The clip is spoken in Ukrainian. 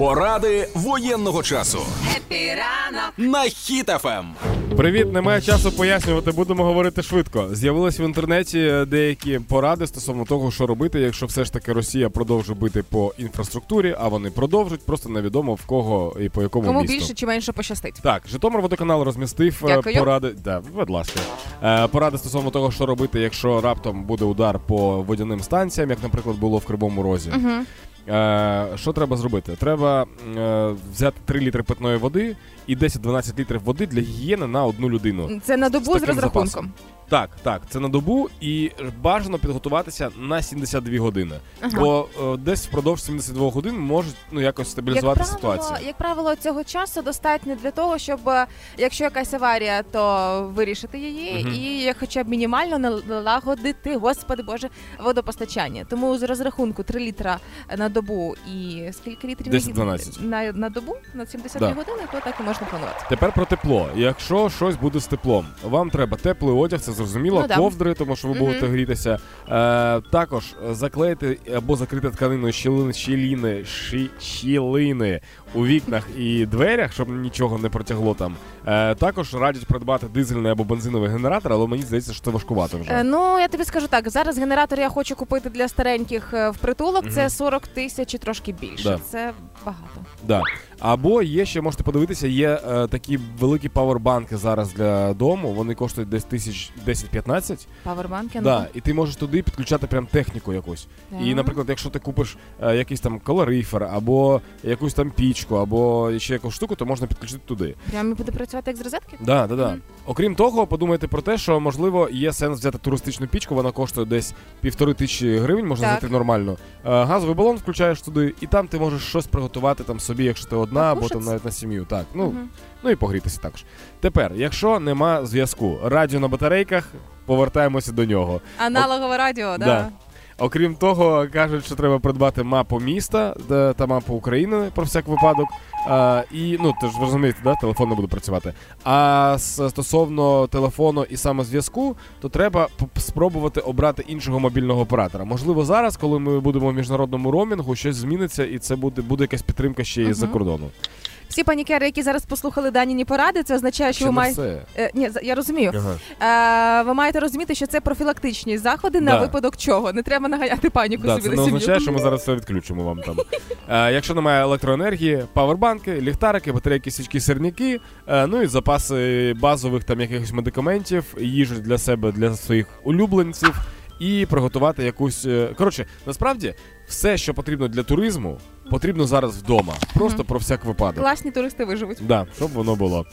Поради воєнного часу Happy ранок на Ем. Хіт FM. Привіт, немає часу пояснювати, будемо говорити швидко. З'явились в інтернеті деякі поради стосовно того, що робити, якщо все ж таки Росія продовжує бити по інфраструктурі, а вони продовжують, просто невідомо в кого і по якому Кому місту. більше чи менше пощастить. Так, Житомир водоканал розмістив е, Дякую. поради. Да, будь ласка. Е, поради стосовно того, що робити, якщо раптом буде удар по водяним станціям, як, наприклад, було в Кривому Розі. Угу. Е, що треба зробити? Треба е, взяти 3 літри питної води і 10-12 літрів води для гігієни на одну людину. Це на добу з, з розрахунком. запасом. Так, так, це на добу, і бажано підготуватися на 72 години. Ага. Бо е, десь впродовж 72 годин можуть ну якось стабілізувати ситуацію. як правило, цього часу достатньо для того, щоб е, якщо якась аварія, то вирішити її, Мгм. і хоча б мінімально налагодити, господи Боже, водопостачання. Тому з розрахунку 3 літра на добу і скільки літрів 10-12. на, на добу на 72 Да. години, то так і можна планувати. Тепер про тепло. Якщо щось буде з теплом, вам треба теплий одяг, це зрозуміло, Ну ковдри, тому що ви будете грітися. Е, також заклеїти або закрити тканиною щілини, щілини, ші, щілини у вікнах і дверях, щоб нічого не протягло там. Е, також радять придбати дизельний або бензиновий генератор, але мені здається, що це важкувато вже. Е, ну я тобі скажу так: зараз генератор я хочу купити для стареньких е, в притулок. Мгм. Це 40 тисяч і трошки більше. Да. Це багато. Да. Або є ще можете подивитися, є е, такі великі павербанки зараз для дому. Вони коштують десь тисяч 10-15. Павербанки. ну, Да, і ти можеш туди підключати прям техніку якусь. І, наприклад, якщо ти купиш е, якийсь там калорифер, або якусь там пічку, або ще якусь штуку, то можна підключити туди. Прямо буде працювати як з розетки? Да, да, да. Мгм. Окрім того, подумайте про те, що можливо є сенс взяти туристичну пічку, вона коштує десь півтори тисячі гривень, можна Так. знайти нормально. Е, газовий балон включаєш туди, і там ти можеш щось приготувати там собі, якщо ти одна, або там навіть на сім'ю. Так, ну Мгм. Ну і погрітися також. Тепер, якщо нема зв'язку, радіо на батарейках, повертаємося до нього. Аналогове радіо, да. Да. Окрім того, кажуть, що треба придбати мапу міста та мапу України про всяк випадок. А, і ну ти ж розумієте, да, телефон не буде працювати. А стосовно телефону і саме зв'язку, то треба спробувати обрати іншого мобільного оператора. Можливо, зараз, коли ми будемо в міжнародному ромінгу, щось зміниться, і це буде буде якась підтримка ще із-за кордону. Всі панікери, які зараз послухали Даніні поради, це означає, що ви маєте. Е, ні, я розумію. Ага. Е, ви маєте розуміти, що це профілактичні заходи на випадок чого. Не треба нагаяти паніку Да, собі це на не сім'ю. означає, що ми зараз все відключимо вам там. Е, якщо немає електроенергії, павербанки, ліхтарики, батарейки, свічки, сирники, е, ну і запаси базових там якихось медикаментів, їжі для себе, для своїх улюбленців, і приготувати якусь. е, Коротше, насправді, все, що потрібно для туризму, потрібно зараз вдома. Просто про всяк випадок. Класні туристи виживуть. Да, щоб воно було.